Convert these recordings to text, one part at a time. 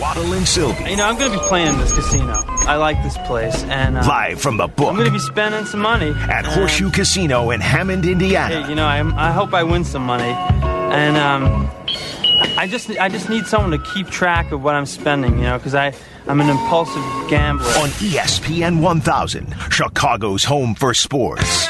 Waddle and Silvy. You know, I'm going to be playing this casino. I like this place, and uh, Live from the book I'm going to be spending some money at and- Horseshoe Casino in Hammond, Indiana. Hey, you know, I, I hope I win some money, and um, I just I just need someone to keep track of what I'm spending. You know, because I I'm an impulsive gambler. On ESPN 1000, Chicago's home for sports.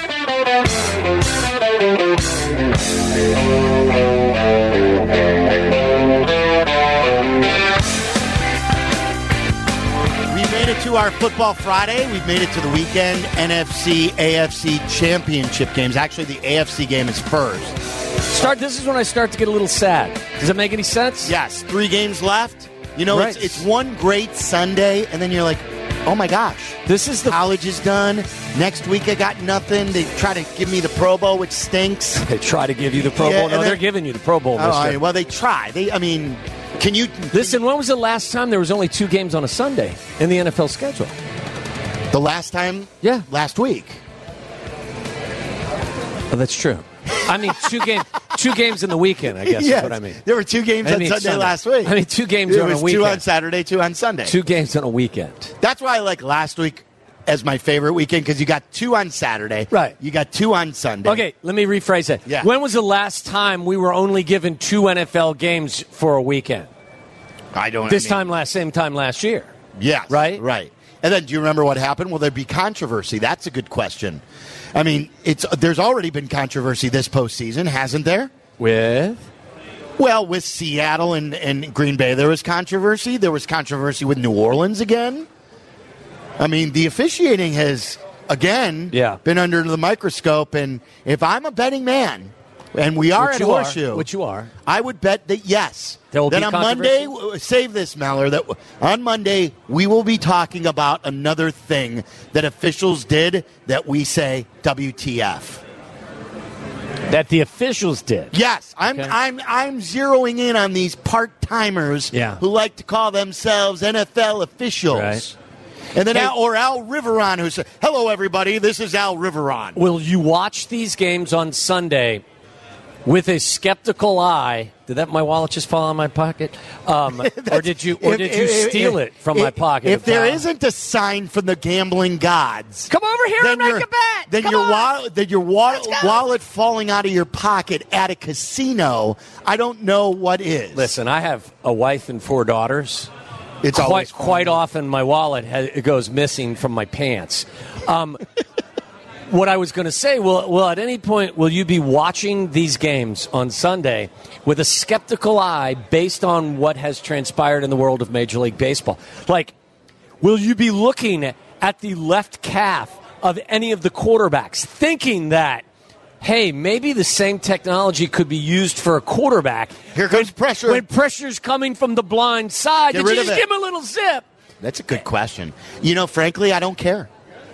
To our Football Friday. We've made it to the weekend NFC, AFC championship games. Actually, the AFC game is first. Start. This is when I start to get a little sad. Does that make any sense? Yes, three games left. You know, Right. it's, it's one great Sunday, and then you're like, oh my gosh. This is the College is done. Next week I got nothing. They try to give me the Pro Bowl, which stinks. They try to give you the Pro Yeah, Bowl. No, then- they're giving you the Pro Bowl. Oh, right, well, they try. They, I mean, can you Listen, when was the last time there was only two games on a Sunday in the NFL schedule? The last time? Yeah. last week. Oh, that's true. I mean, two games, two games in the weekend. I guess Yes. is what I mean. There were two games I on mean, Sunday, Sunday. last week. I mean, two games It on a weekend. Two on Saturday, two on Sunday. Two games on a weekend. That's why I like last week as my favorite weekend because you got two on Saturday. Right. You got two on Sunday. Okay, let me rephrase that. Yeah. When was the last time we were only given two NFL games for a weekend? I don't. This I mean, time last same time last year. Yes. Right? Right. And then do you remember what happened? Will there be controversy? That's a good question. I mean, it's there's already been controversy this postseason, hasn't there? With Well, with Seattle and, and Green Bay, there was controversy. There was controversy with New Orleans again. I mean, the officiating has, again, Yeah. been under the microscope. And if I'm a betting man, and we are Which at you are. Which you are. I would bet that yes. There will then on Monday, save this, Meller. That on Monday we will be talking about another thing that officials did that we say WTF. that the officials did. Yes, I'm Okay. I'm I'm zeroing in on these part timers Yeah. who like to call themselves NFL officials. Right. And then Hey- Al, or Al Riveron who said, "Hello, everybody. This is Al Riveron." Will you watch these games on Sunday with a skeptical eye? Did that my wallet just fall in my pocket? Um, or did you or If- did you if- steal if- it from my pocket? If there isn't a sign from the gambling gods, Come over here and make a bet. Then Come your wallet, then your wa- wallet falling out of your pocket at a casino. I don't know what is. Listen, I have a wife and four daughters. It's quite always quite often my wallet has, it goes missing from my pants. Um, what I was going to say, well, well, at any point will you be watching these games on Sunday with a skeptical eye based on what has transpired in the world of Major League Baseball? Like, will you be looking at the left calf of any of the quarterbacks, thinking that? Hey, maybe the same technology could be used for a quarterback. Here comes pressure. When pressure's coming from the blind side, Get did you just it. give him a little zip? That's a good question. You know, frankly, I don't care.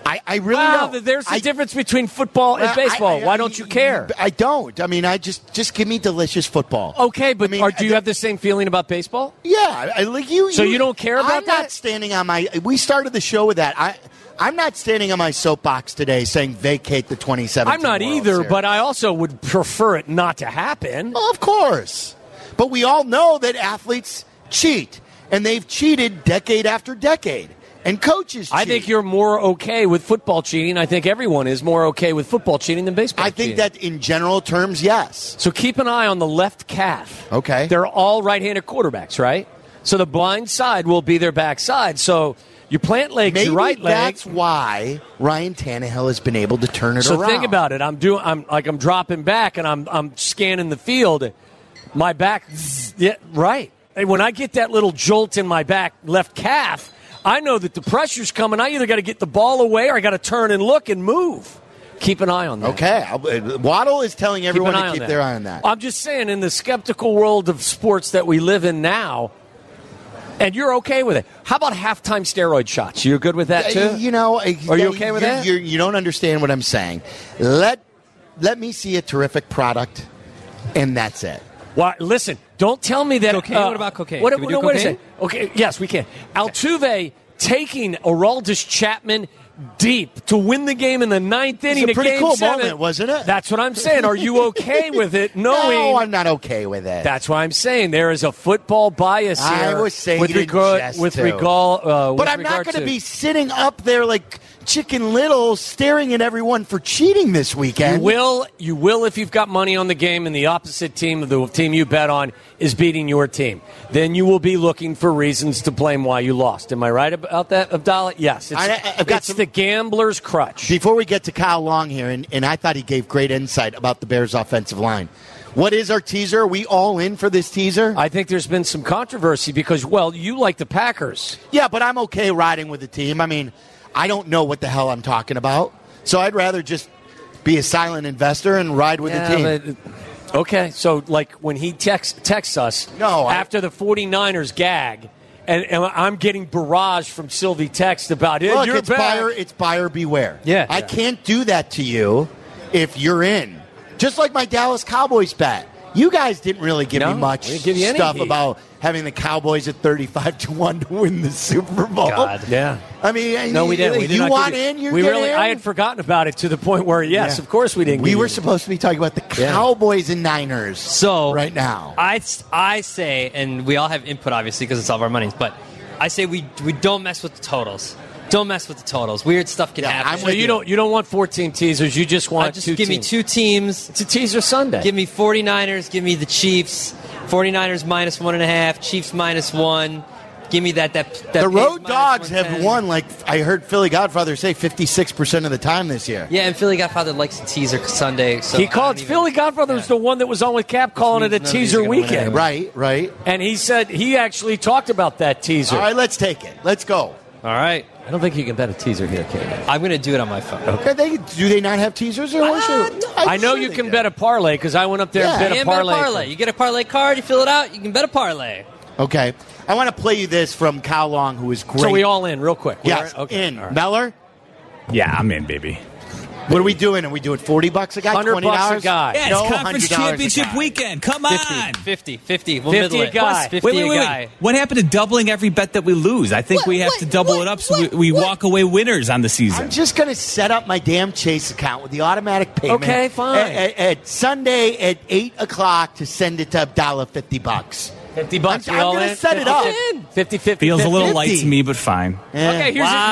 I, I really Wow, don't. there's the I- difference between football and baseball. I- Why don't you care? I don't. I mean, I just just give me delicious football. Okay, but mean, are, do you have the same feeling about baseball? Yeah, I, like you. So you don't care about I'm that? not standing on my. We started the show with that. I. I'm not standing on my soapbox today saying vacate the 2017. I'm not World either, Series. but I also would prefer it not to happen. Well, of course. But we all know that athletes cheat, and they've cheated decade after decade, and coaches. I think you're more okay with football cheating. I think everyone is more okay with football cheating than baseball. I think cheating. that in general terms, yes. So keep an eye on the left calf. Okay. They're all right-handed quarterbacks, right? So the blind side will be their backside. So your plant leg's Maybe your right leg. that's why Ryan Tannehill has been able to turn it So around. So think about it. I'm doing. I'm like I'm dropping back and I'm I'm scanning the field. My back, yeah, right. And when I get that little jolt in my back left calf, I know that the pressure's coming. I either got to get the ball away or I got to turn and look and move. Keep an eye on that. Okay, uh, Waddle is telling everyone eye to keep their eye on that. I'm just saying, in the skeptical world of sports that we live in now, and you're okay with it. How about halftime steroid shots? You're good with that too. You know, Are you okay with you're- that? You're, you don't understand what I'm saying. Let let me see a terrific product, and that's it. Why, listen, don't tell me that. uh, What about cocaine? What, Can we no, do wait a cocaine? Okay, yes, we can. Altuve taking Aroldis Chapman deep to win the game in the ninth inning. a pretty cool seven. moment, wasn't it? That's what I'm saying. Are you okay with it, knowing? No, I'm not okay with it. That's why I'm saying there is a football bias here. I was saying with regard with regard. Uh, with but I'm not going to be sitting up there like Chicken Little, staring at everyone for cheating this weekend. You will, you will if you've got money on the game and the opposite team of the team you bet on is beating your team. Then you will be looking for reasons to blame why you lost. Am I right about that, Abdallah? Yes. It's, I- I've got some- the gambler's crutch. Before we get to Kyle Long here, and, and I thought he gave great insight about the Bears' offensive line. What is our teaser? Are we all in for this teaser? I think there's been some controversy because, well, you like the Packers. yeah, but I'm okay riding with the team. I mean, I don't know what the hell I'm talking about, so I'd rather just be a silent investor and ride with the team. But- okay, so like when he texts texts us No, I- after the 49ers gag, and, and I'm getting barrage from Silvy text about it. Look, you're it's back. buyer, it's buyer beware. Yeah. I Yeah. can't do that to you if you're in. Just like my Dallas Cowboys bet. You guys didn't really give No, me much give you stuff heat. about having the Cowboys at 35 to 1 to win the Super Bowl. God. Yeah. I mean, No, we didn't. We did you want you- in, you we get really. in. I had forgotten about it to the point where, yes, Yeah. of course, we didn't. We give were you- supposed to be talking about the Yeah. Cowboys and Niners. So right now, I, I say, and we all have input obviously because it's all of our monies, but I say we we don't mess with the totals. Don't mess with the totals. Weird stuff can Yeah, happen. I'm So you you. don't. You don't want 14 teasers. You just want I just two give me two teams. It's a teaser Sunday. Give me 49ers. Give me the Chiefs. 49ers minus one and a half. Chiefs minus one. Give me that. That, that the Road Dogs have won, like I heard Philly Godfather say, 56% of the time this year. Yeah, and Philly Godfather likes a teaser Sunday. So he called don't even- Philly Godfather was Yeah. the one that was on with Cap calling it a none of these teaser are gonna win weekend. anyway. Right, right. And he said he actually talked about that teaser. All right, let's take it. Let's go. All right, I don't think you can bet a teaser here, Katie. I'm going to do it on my phone. Okay, they, do they not have teasers? Or what uh, should- I'm I know sure you can do. bet a parlay because I went up there Yeah. and bet a can bet a parlay. parlay. You get a parlay card. You fill it out. You can bet a parlay. Okay, I want to play you this from Kyle Long, who is great. So we all in real quick. We yes, okay. in all right. Meller. Yeah, I'm in, baby. What are we doing? Are we doing forty bucks a guy? 100 Twenty bucks a guy. Yeah, no, conference championship weekend. Come on. 50, 50, 50. We'll 50 a guy. 50 Wait, wait, wait, guy. wait. What happened to doubling every bet that we lose? I think What, we have what, to double what, it up so what, we, we what? walk away winners on the season. I'm just going to set up my damn Chase account with the automatic payment. Okay, fine. At, at- at Sunday at eight o'clock to send it to Abdallah fifty bucks. 50 bucks. I'm- we I'm all gonna in? set it up. 50 50. Feels a little light to me, but fine. Okay, here's Wow.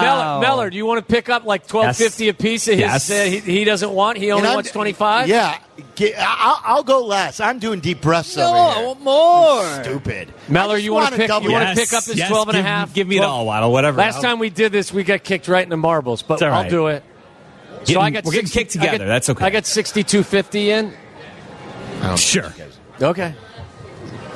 it. Meller, Meller, Meller, do you want to pick up like twelve fifty Yes. a piece of his? Yes. Uh, he, he doesn't want. He only wants twenty five. Yeah, get, I'll, I'll go less. I'm doing deep breaths No, over I here. want more. Stupid. Meller, I just you want wanna pick? double You want to pick up this yes, twelve and a give- half? Give me it 12? all, Waddle. Whatever. Last I'll- time we did this, we got kicked right in the marbles, but It's all I'll do it. So I got we're getting kicked I got- together. That's okay. I got sixty two fifty in. Sure. Okay.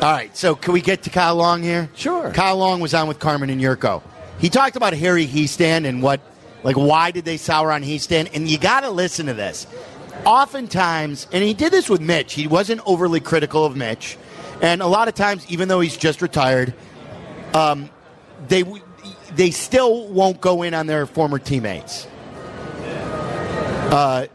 All right, so can we get to Kyle Long here? Sure. Kyle Long was on with Carmen and Jurko. He talked about Harry Hiestand and what, like, why did they sour on Hiestand? And you got to listen to this. Oftentimes, and he did this with Mitch. He wasn't overly critical of Mitch, and a lot of times, even though he's just retired, um, they they still won't go in on their former teammates. Uh,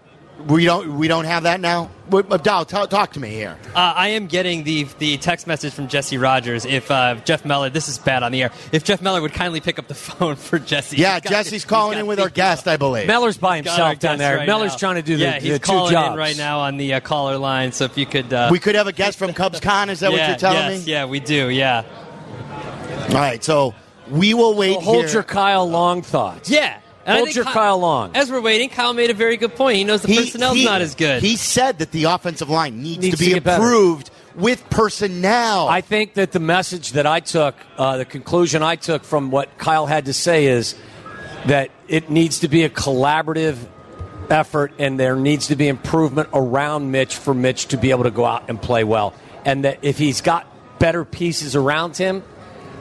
we don't we don't have that now. What- Abdal, talk, talk to me here. Uh, I am getting the the text message from Jesse Rogers. If uh, Jeff Meller, this is bad on the air. If Jeff Meller would kindly pick up the phone for Jesse. Yeah, He's got- Jesse's calling in with our guest, I believe. Meller's by himself down there. right Meller's now. trying to do the, yeah, he's the two calling jobs in right now on the uh, caller line. So if you could, uh, We could have a guest from Cubs Con. Is that what you're telling yes, me? Yeah, we do. Yeah, All right, so we will wait So hold here. your Kyle Long thoughts. yeah. And I Hold think your Ky- Kyle Long. As we're waiting, Kyle made a very good point. He knows the He- personnel's he- not as good. He said that the offensive line needs, Needs to to be better. improved with personnel. I think that the message that I took, uh, the conclusion I took from what Kyle had to say is that it needs to be a collaborative effort and there needs to be improvement around Mitch for Mitch to be able to go out and play well. And that if he's got better pieces around him,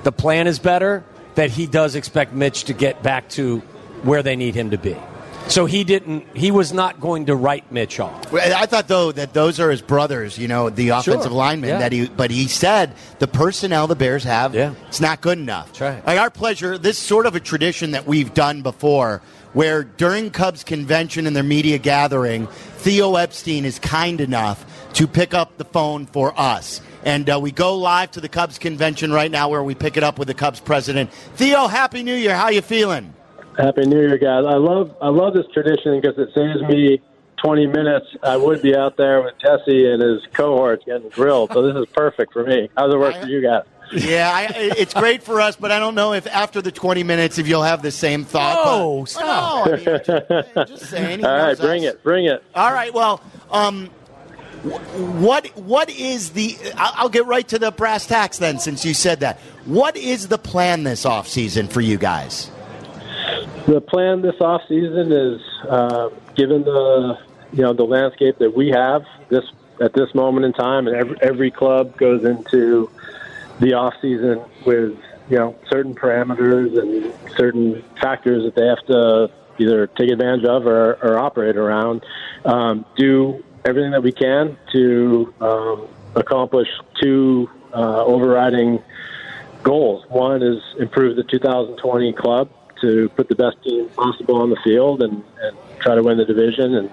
the plan is better, that he does expect Mitch to get back to where they need him to be. So he didn't, he was not going to write Mitch off. I thought though that those are his brothers, you know, the offensive linemen. yeah. That he, but he said the personnel the Bears have, Yeah. it's not good enough. That's right. Like our pleasure. This sort of a tradition that we've done before, where during Cubs convention and their media gathering, Theo Epstein is kind enough to pick up the phone for us. And uh, we go live to the Cubs convention right now, where we pick it up with the Cubs president. Theo, Happy New Year. How you feeling? Happy New Year, guys! I love I love this tradition because it saves me 20 minutes. I would be out there with Jesse and his cohorts getting grilled, so this is perfect for me. How's it work for you guys? Yeah, I, it's great for us, but I don't know if after the 20 minutes if you'll have the same thought. Oh, but, stop. No, I mean, just, just saying. he All right, bring us. it, bring it. All right. Well, um, what what is the? I'll, I'll get right to the brass tacks then, since you said that. What is the plan this off season for you guys? The plan this off season is, uh, given the you know the landscape that we have this at this moment in time, and every, every club goes into the off season with you know certain parameters and certain factors that they have to either take advantage of or, or operate around. Um, do everything that we can to um, accomplish two uh, overriding goals. One is improve the 2020 club to put the best team possible on the field and, and try to win the division and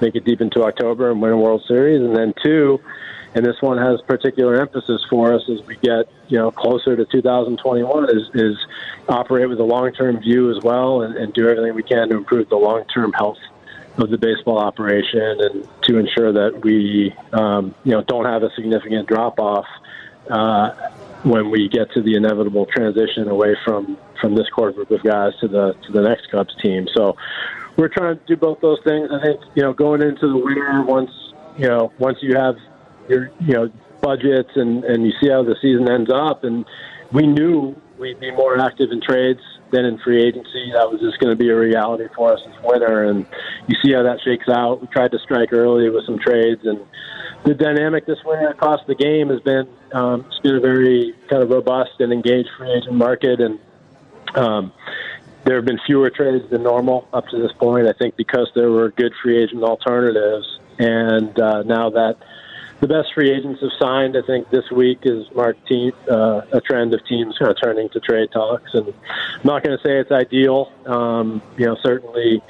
make it deep into October and win a World Series. And then two, and this one has particular emphasis for us as we get you know closer to 2021 is, is operate with a long-term view as well and, and do everything we can to improve the long-term health of the baseball operation and to ensure that we um, you know don't have a significant drop off uh, when we get to the inevitable transition away from from this core group of guys to the to the next Cubs team. So we're trying to do both those things. I think you know going into the winter once you know once you have your you know budgets and and you see how the season ends up and we knew we'd be more active in trades than in free agency. That was just going to be a reality for us this winter, and you see how that shakes out. We tried to strike early with some trades, and the dynamic this winter across the game has been um, it's been a very kind of robust and engaged free agent market, and um, there have been fewer trades than normal up to this point. I think because there were good free agent alternatives, and uh, now that the best free agents have signed, I think this week is marked te- uh, a trend of teams kind of turning to trade talks. And I'm not going to say it's ideal. Um, you know, certainly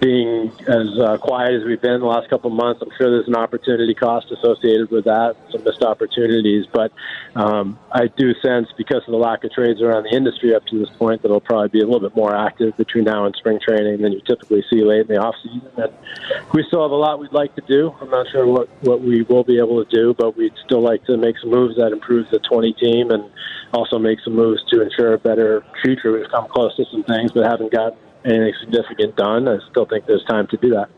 being as uh, quiet as we've been the last couple of months, I'm sure there's an opportunity cost associated with that, some missed opportunities. But um, I do sense because of the lack of trades around the industry up to this point that it'll probably be a little bit more active between now and spring training than you typically see late in the off season. And we still have a lot we'd like to do. I'm not sure what, what we will be able to do, but we'd still like to make some moves that improve the 20 team and also make some moves to ensure a better future. We've come close to some things, but haven't got anything significant done. I still think there's time to do that.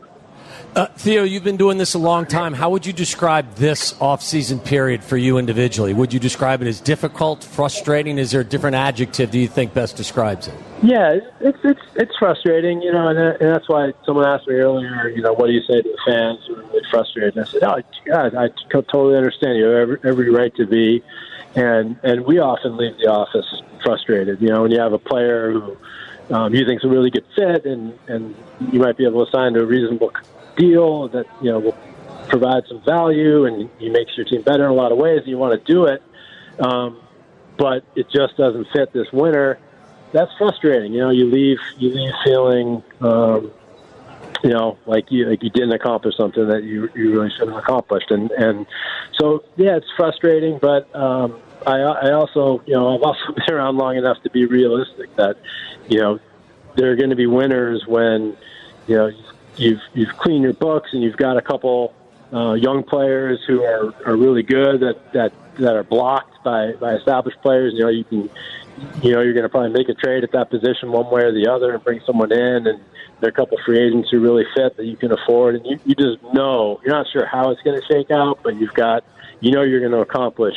Uh, Theo, you've been doing this a long time. How would you describe this off-season period for you individually? Would you describe it as difficult, frustrating? Is there a different adjective do you think best describes it? Yeah, it's it's it's frustrating, you know, and, and that's why someone asked me earlier, you know, what do you say to the fans who are really frustrated? And I said, oh, God, I totally understand. You have every, every right to be, and and we often leave the office frustrated. You know, when you have a player who um, you think's a really good fit, and and you might be able to sign to a reasonable deal that you know will provide some value, and he makes your team better in a lot of ways. And you want to do it, um, but it just doesn't fit this winter. That's frustrating. You know, you leave you leave feeling. Um, you know, like you like you didn't accomplish something that you you really should have accomplished, and and so yeah, it's frustrating. But um, I I also you know I've also been around long enough to be realistic that you know there are going to be winners when you know you've you've cleaned your books and you've got a couple uh, young players who are, are really good that that that are blocked by by established players. You know you can you know you're going to probably make a trade at that position one way or the other and bring someone in and there are a couple free agents who really fit that you can afford and you, you just know you're not sure how it's going to shake out but you've got you know you're going to accomplish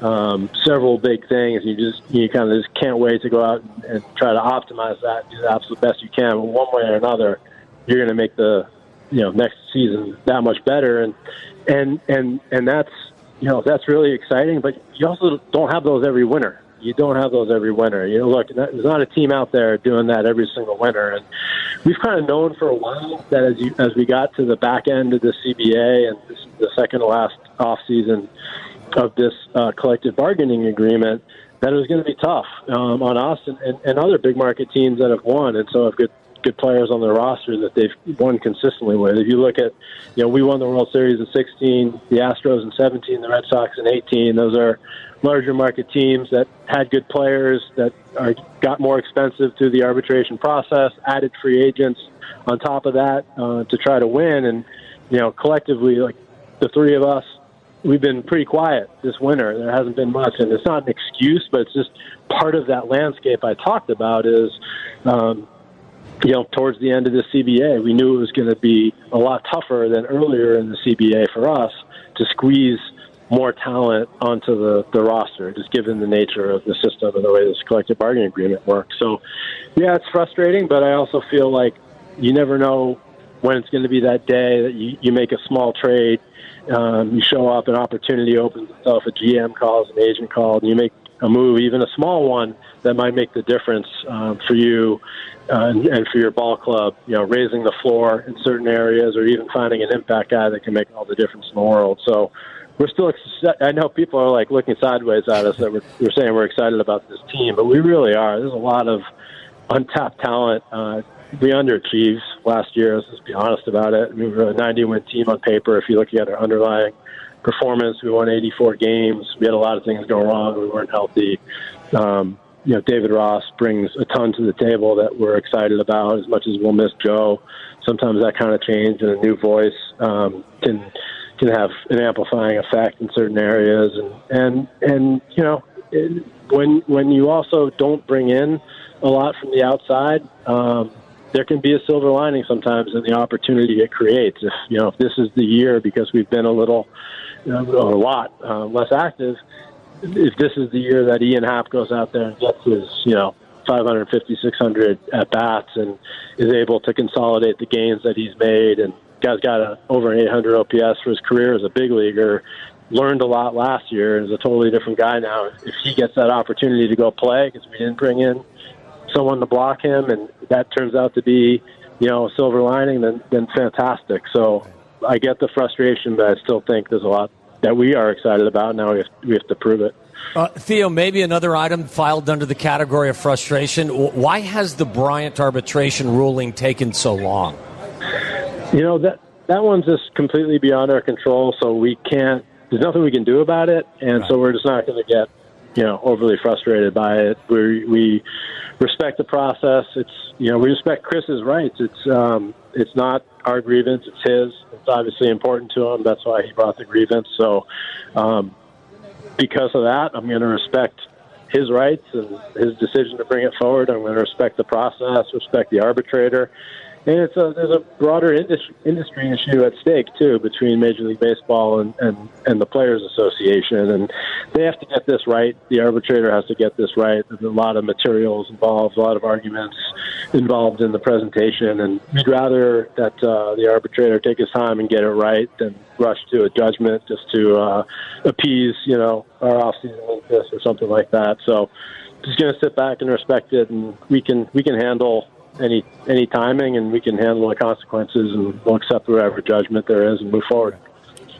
um, several big things. You just you kind of just can't wait to go out and, try to optimize that do the absolute best you can. But one way or another you're going to make the you know next season that much better. And and and and that's you know that's really exciting. But you also don't have those every winter. You don't have those every winter. You know, look, there's not a team out there doing that every single winter, and we've kind of known for a while that as you, as we got to the back end of the CBA and the second to last off season of this uh, collective bargaining agreement, that it was going to be tough um, on us and, and, other big market teams that have won and so have good good players on their roster that they've won consistently with. If you look at, you know, we won the World Series in 16, the Astros in 17, the Red Sox in 18. Those are larger market teams that had good players that are got more expensive through the arbitration process, added free agents on top of that uh, to try to win. And you know, collectively, like the three of us, we've been pretty quiet this winter. There hasn't been much, and it's not an excuse, but it's just part of that landscape I talked about. Is um, you know, towards the end of the CBA, we knew it was going to be a lot tougher than earlier in the CBA for us to squeeze more talent onto the, the roster, just given the nature of the system and the way this collective bargaining agreement works. So, yeah, it's frustrating, but I also feel like you never know when it's going to be that day that you, you make a small trade, um, you show up, an opportunity opens itself, a GM calls, an agent calls, and you make a move, even a small one, that might make the difference um, for you uh, and, and for your ball club. You know, raising the floor in certain areas, or even finding an impact guy that can make all the difference in the world. So we're still. Ex- I know people are like looking sideways at us that we're, we're saying we're excited about this team, but we really are. There's a lot of untapped talent. Uh, we underachieved last year. Let's just be honest about it. We were a 90 win team on paper. If you look at our underlying performance, we won 84 games. We had a lot of things go wrong. We weren't healthy. Um, you know, David Ross brings a ton to the table that we're excited about. As much as we'll miss Joe, sometimes that kind of change and a new voice um, can can have an amplifying effect in certain areas. And and and you know, it, when when you also don't bring in a lot from the outside. Um, there can be a silver lining sometimes in the opportunity it creates. If you know if this is the year because we've been a little, know, a lot uh, less active. If this is the year that Ian Happ goes out there and gets his, you know, 550, 600 at bats and is able to consolidate the gains that he's made, and guy's got a, over an 800 OPS for his career as a big leaguer. Learned a lot last year and is a totally different guy now. If he gets that opportunity to go play, because we didn't bring in someone to block him, and that turns out to be, you know, a silver lining, then then fantastic. So I get the frustration, but I still think there's a lot that we are excited about. Now we have, we have to prove it. Uh, Theo, maybe another item filed under the category of frustration. Why has the Bryant arbitration ruling taken so long? You know that that one's just completely beyond our control, so we can't. There's nothing we can do about it, and right. so we're just not going to get you know overly frustrated by it. We we respect the process. It's you know we respect Chris's rights. It's um, it's not our grievance. It's his. It's obviously important to him. That's why he brought the grievance. So um, because of that, I'm going to respect his rights and his decision to bring it forward. I'm going to respect the process, respect the arbitrator, and it's a there's a broader industry, industry issue at stake too between Major League Baseball and, and and the Players Association, and they have to get this right. The arbitrator has to get this right. There's a lot of materials involved, a lot of arguments involved in the presentation, and we'd rather that uh, the arbitrator take his time and get it right than rush to a judgment just to uh, appease, you know, our offseason weakness or something like that. So just going to sit back and respect it, and we can we can handle any any timing, and we can handle the consequences, and we'll accept whatever judgment there is and move forward.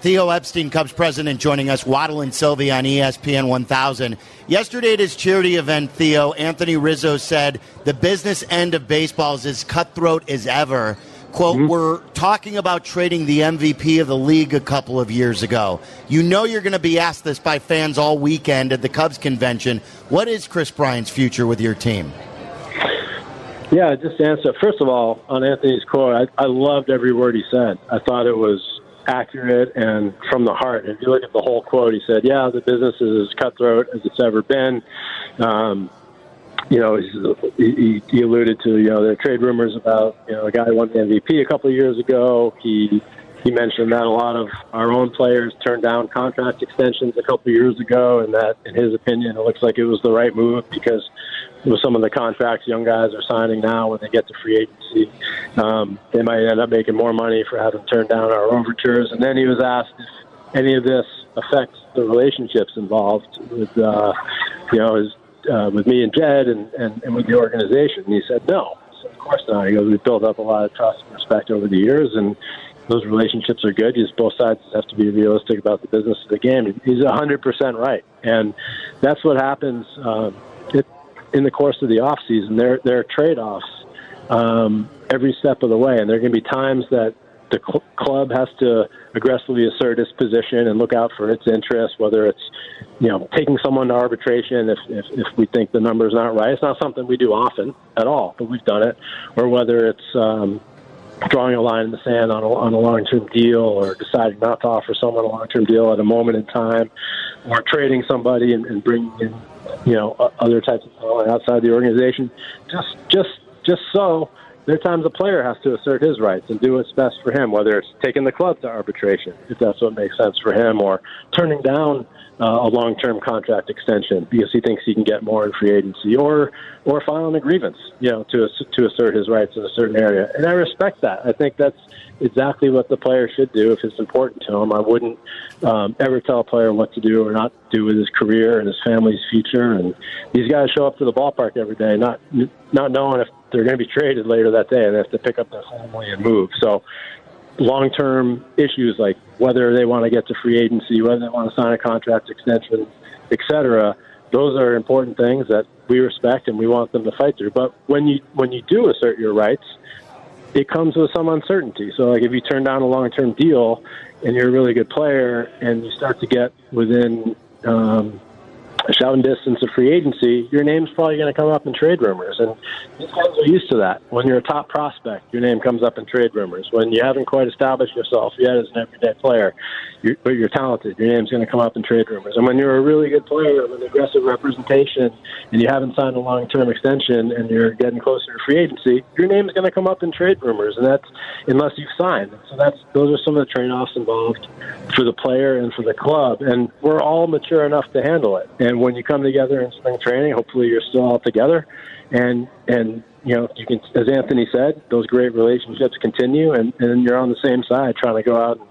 Theo Epstein, Cubs president, joining us. Waddle and Silvy on ESPN 1000. Yesterday at his charity event, Theo, Anthony Rizzo said the business end of baseball is as cutthroat as ever. Quote, mm-hmm. we're talking about trading the MVP of the league a couple of years ago. You know you're going to be asked this by fans all weekend at the Cubs convention. What is Chris Bryant's future with your team? Yeah, just to answer. First of all, on Anthony's quote, I, I loved every word he said. I thought it was accurate and from the heart. If you look at the whole quote, he said, "Yeah, the business is as cutthroat as it's ever been." Um, you know, he, he alluded to you know there are trade rumors about you know a guy who won the MVP a couple of years ago. He he mentioned that a lot of our own players turned down contract extensions a couple of years ago, and that, in his opinion, it looks like it was the right move because with some of the contracts young guys are signing now when they get to free agency, um, they might end up making more money for having turned down our overtures. And then he was asked if any of this affects the relationships involved with, uh, you know, his, uh, with me and Jed and, and, and with the organization. And he said no. So of course not. He goes, we've built up a lot of trust and respect over the years, and those relationships are good. Just both sides have to be realistic about the business of the game. He's 100% right, and that's what happens um, in the course of the off season. There, there are trade offs um, every step of the way. And there are going to be times that the cl- club has to aggressively assert its position and look out for its interests, whether it's you know taking someone to arbitration if, if if we think the number is not right. It's not something we do often at all, but we've done it. Or whether it's um, drawing a line in the sand on a, on a long-term deal, or deciding not to offer someone a long-term deal at a moment in time, or trading somebody and, and bringing in you know other types of talent outside the organization. Just just just so there are times a player has to assert his rights and do what's best for him, whether it's taking the club to arbitration, if that's what makes sense for him, or turning down uh, a long-term contract extension because he thinks he can get more in free agency, or or filing a grievance, you know, to to assert his rights in a certain area. And I respect that. I think that's exactly what the player should do if it's important to him. I wouldn't um, ever tell a player what to do or not do with his career and his family's future. And these guys show up to the ballpark every day, not not knowing if they're going to be traded later that day, and they have to pick up their family and move. So long term issues like whether they want to get to free agency, whether they want to sign a contract extension, et cetera, those are important things that we respect and we want them to fight through. But when you when you do assert your rights, it comes with some uncertainty. So like if you turn down a long term deal and you're a really good player and you start to get within um, a shouting distance of free agency, your name's probably going to come up in trade rumors. And these guys are used to that. When you're a top prospect, your name comes up in trade rumors. When you haven't quite established yourself yet as an everyday player, you're, but you're talented, your name's going to come up in trade rumors. And when you're a really good player with an aggressive representation and you haven't signed a long-term extension and you're getting closer to free agency, your name's going to come up in trade rumors. And that's unless you've signed. So that's those are some of the trade-offs involved for the player and for the club. And we're all mature enough to handle it. And when you come together in spring training, hopefully you're still all together, and and you know you can, as Anthony said, those great relationships continue, and and you're on the same side trying to go out and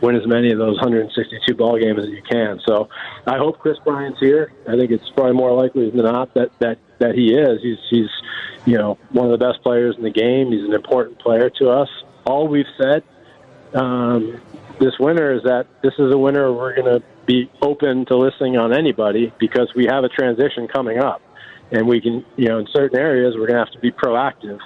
win as many of those 162 ball games as you can. So I hope Chris Bryant's here. I think it's probably more likely than not that that that he is. He's he's you know one of the best players in the game. He's an important player to us. All we've said um, this winter is that this is a winter we're going to be open to listening on anybody because we have a transition coming up, and we can you know in certain areas we're going to have to be proactive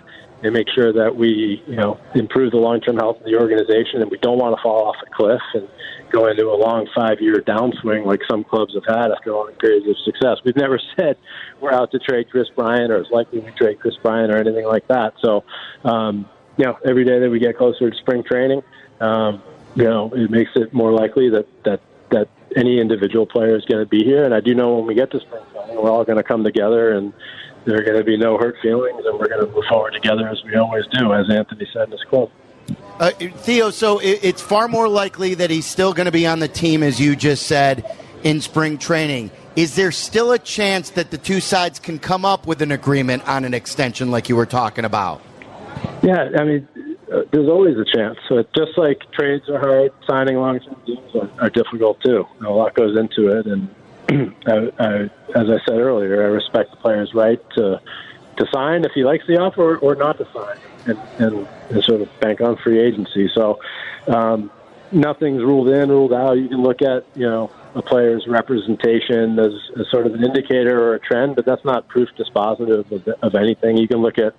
and make sure that we you know improve the long term health of the organization, and we don't want to fall off a cliff and go into a long five year downswing like some clubs have had after long periods of success. We've never said we're out to trade Chris Bryant or it's likely we trade Chris Bryant or anything like that. So, um, you know, every day that we get closer to spring training, um, you know, it makes it more likely that that that any individual player is going to be here. And I do know when we get to spring training, we're all going to come together and there are going to be no hurt feelings, and we're going to move forward together as we always do, as Anthony said in his quote. Uh, Theo, so it, it's far more likely that he's still going to be on the team, as you just said, in spring training. Is there still a chance that the two sides can come up with an agreement on an extension like you were talking about? Yeah, I mean, there's always a chance. So just like trades are hard, signing long-term deals are, are difficult too. A lot goes into it, and I, I, as I said earlier, I respect the player's right to to sign if he likes the offer, or, or not to sign, and, and, and sort of bank on free agency. So um, nothing's ruled in, ruled out. You can look at you know a player's representation as, as sort of an indicator or a trend, but that's not proof dispositive of, of anything. You can look at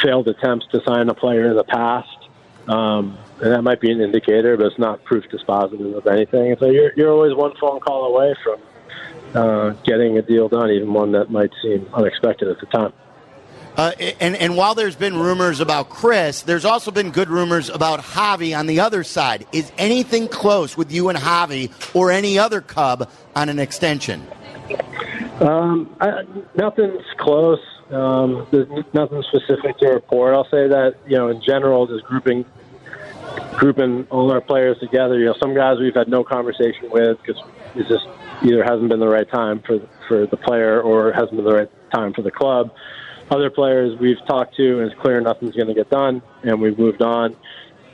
failed attempts to sign a player in the past. Um, and that might be an indicator, but it's not proof dispositive of anything. So you're, you're always one phone call away from uh, getting a deal done, even one that might seem unexpected at the time. Uh, and, and while there's been rumors about Chris, there's also been good rumors about Javi on the other side. Is anything close with you and Javi or any other Cub on an extension? Um, I, nothing's close. Um, there's nothing specific to report. I'll say that you know, in general, just grouping grouping all our players together. You know, some guys we've had no conversation with because it just either hasn't been the right time for for the player or hasn't been the right time for the club. Other players we've talked to, and it's clear nothing's going to get done, and we've moved on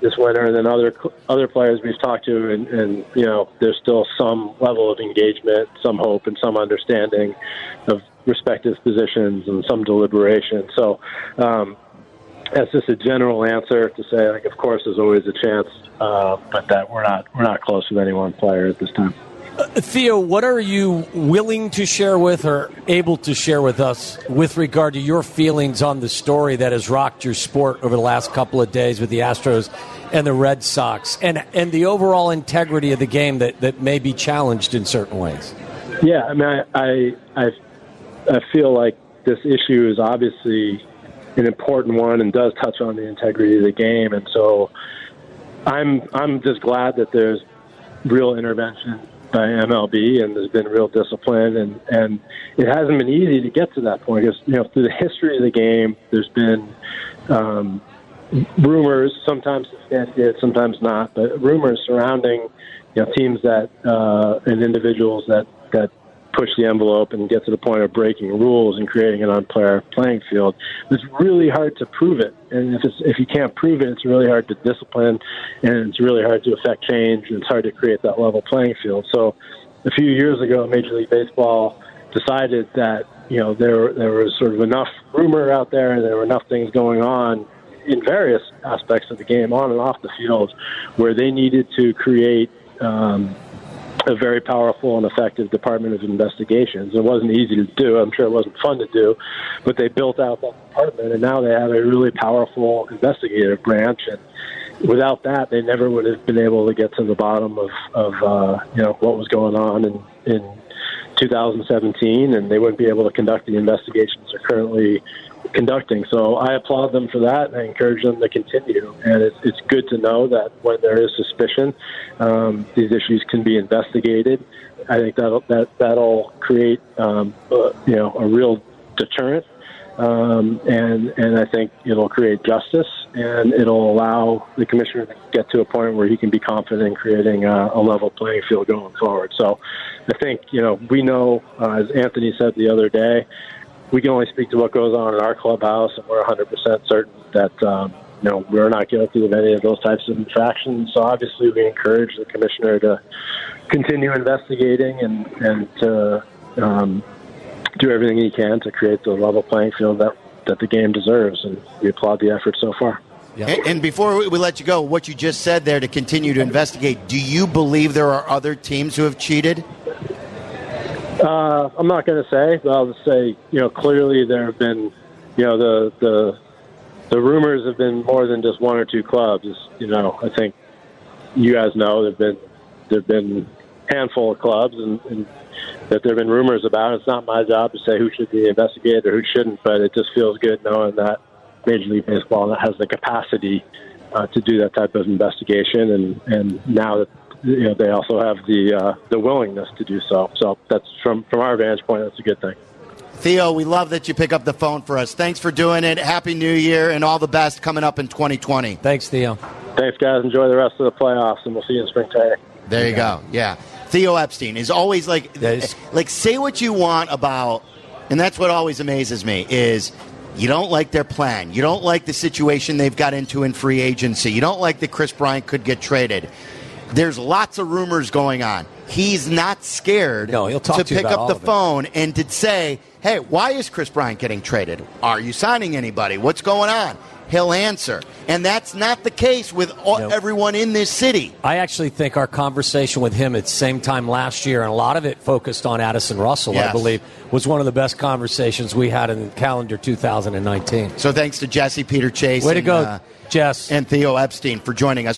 this winter. And then other other players we've talked to, and, and you know, there's still some level of engagement, some hope, and some understanding of respective positions and some deliberation. So. Um, that's just a general answer to say, like, of course, there's always a chance, uh, but that we're not we're not close with any one player at this time. Uh, Theo, what are you willing to share with or able to share with us with regard to your feelings on the story that has rocked your sport over the last couple of days with the Astros and the Red Sox and, and the overall integrity of the game that, that may be challenged in certain ways? Yeah, I mean, I, I, I, I feel like this issue is obviously an important one and does touch on the integrity of the game, and so I'm I'm just glad that there's real intervention by MLB and there's been real discipline and and it hasn't been easy to get to that point because you know through the history of the game there's been um, rumors sometimes substantiated sometimes not but rumors surrounding you know teams that uh, and individuals that that push the envelope and get to the point of breaking rules and creating an unfair playing field. It's really hard to prove it, and if if you can't prove it, it's really hard to discipline, and it's really hard to affect change, and it's hard to create that level playing field. So, a few years ago, Major League Baseball decided that you know there there was sort of enough rumor out there, and there were enough things going on in various aspects of the game, on and off the field, where they needed to create. Um, a very powerful and effective Department of Investigations. It wasn't easy to do. I'm sure it wasn't fun to do, but they built out that department, and now they have a really powerful investigative branch. And without that, they never would have been able to get to the bottom of, of uh, you know what was going on in, in 2017, and they wouldn't be able to conduct the investigations they're currently conducting. So I applaud them for that, and I encourage them to continue. And it's, it's good to know that when there is suspicion, um, these issues can be investigated. I think that'll that that'll create um, uh, you know a real deterrent, um, and and I think it'll create justice, and it'll allow the commissioner to get to a point where he can be confident in creating a, a level playing field going forward. So, I think you know we know, uh, as Anthony said the other day, we can only speak to what goes on in our clubhouse, and we're 100% certain that um, you know we're not guilty of any of those types of infractions. So obviously, we encourage the commissioner to continue investigating and and to um, do everything he can to create the level playing field that that the game deserves, and we applaud the effort so far. And, and before we let you go, what you just said there to continue to investigate, do you believe there are other teams who have cheated? Uh, I'm not going to say, but I'll just say, you know, clearly there have been, you know, the the the rumors have been more than just one or two clubs. You know, I think you guys know there've been there've been handful of clubs and, and that there've been rumors about. It's not my job to say who should be investigated or who shouldn't, but it just feels good knowing that Major League Baseball has the capacity uh, to do that type of investigation, and and now that you know they also have the uh, the willingness to do so. So that's from from our vantage point, that's a good thing. Theo, we love that you pick up the phone for us. Thanks for doing it. Happy New Year and all the best coming up in 2020. Thanks, Theo. Thanks, guys. Enjoy the rest of the playoffs, and we'll see you in spring training. There you go. Yeah. Theo Epstein is always like Yes. like say what you want about and that's what always amazes me is you don't like their plan. You don't like the situation they've got into in free agency. You don't like that Chris Bryant could get traded. There's lots of rumors going on. He's not scared No, he'll talk to to pick up the phone and to say, "Hey, why is Chris Bryant getting traded? Are you signing anybody? What's going on?" He'll answer. And that's not the case with all, Nope. everyone in this city. I actually think our conversation with him at the same time last year, and a lot of it focused on Addison Russell, I believe, was one of the best conversations we had in calendar 2019. So thanks to Jesse Peter Chase Way to go, uh, Jess. and Theo Epstein for joining us.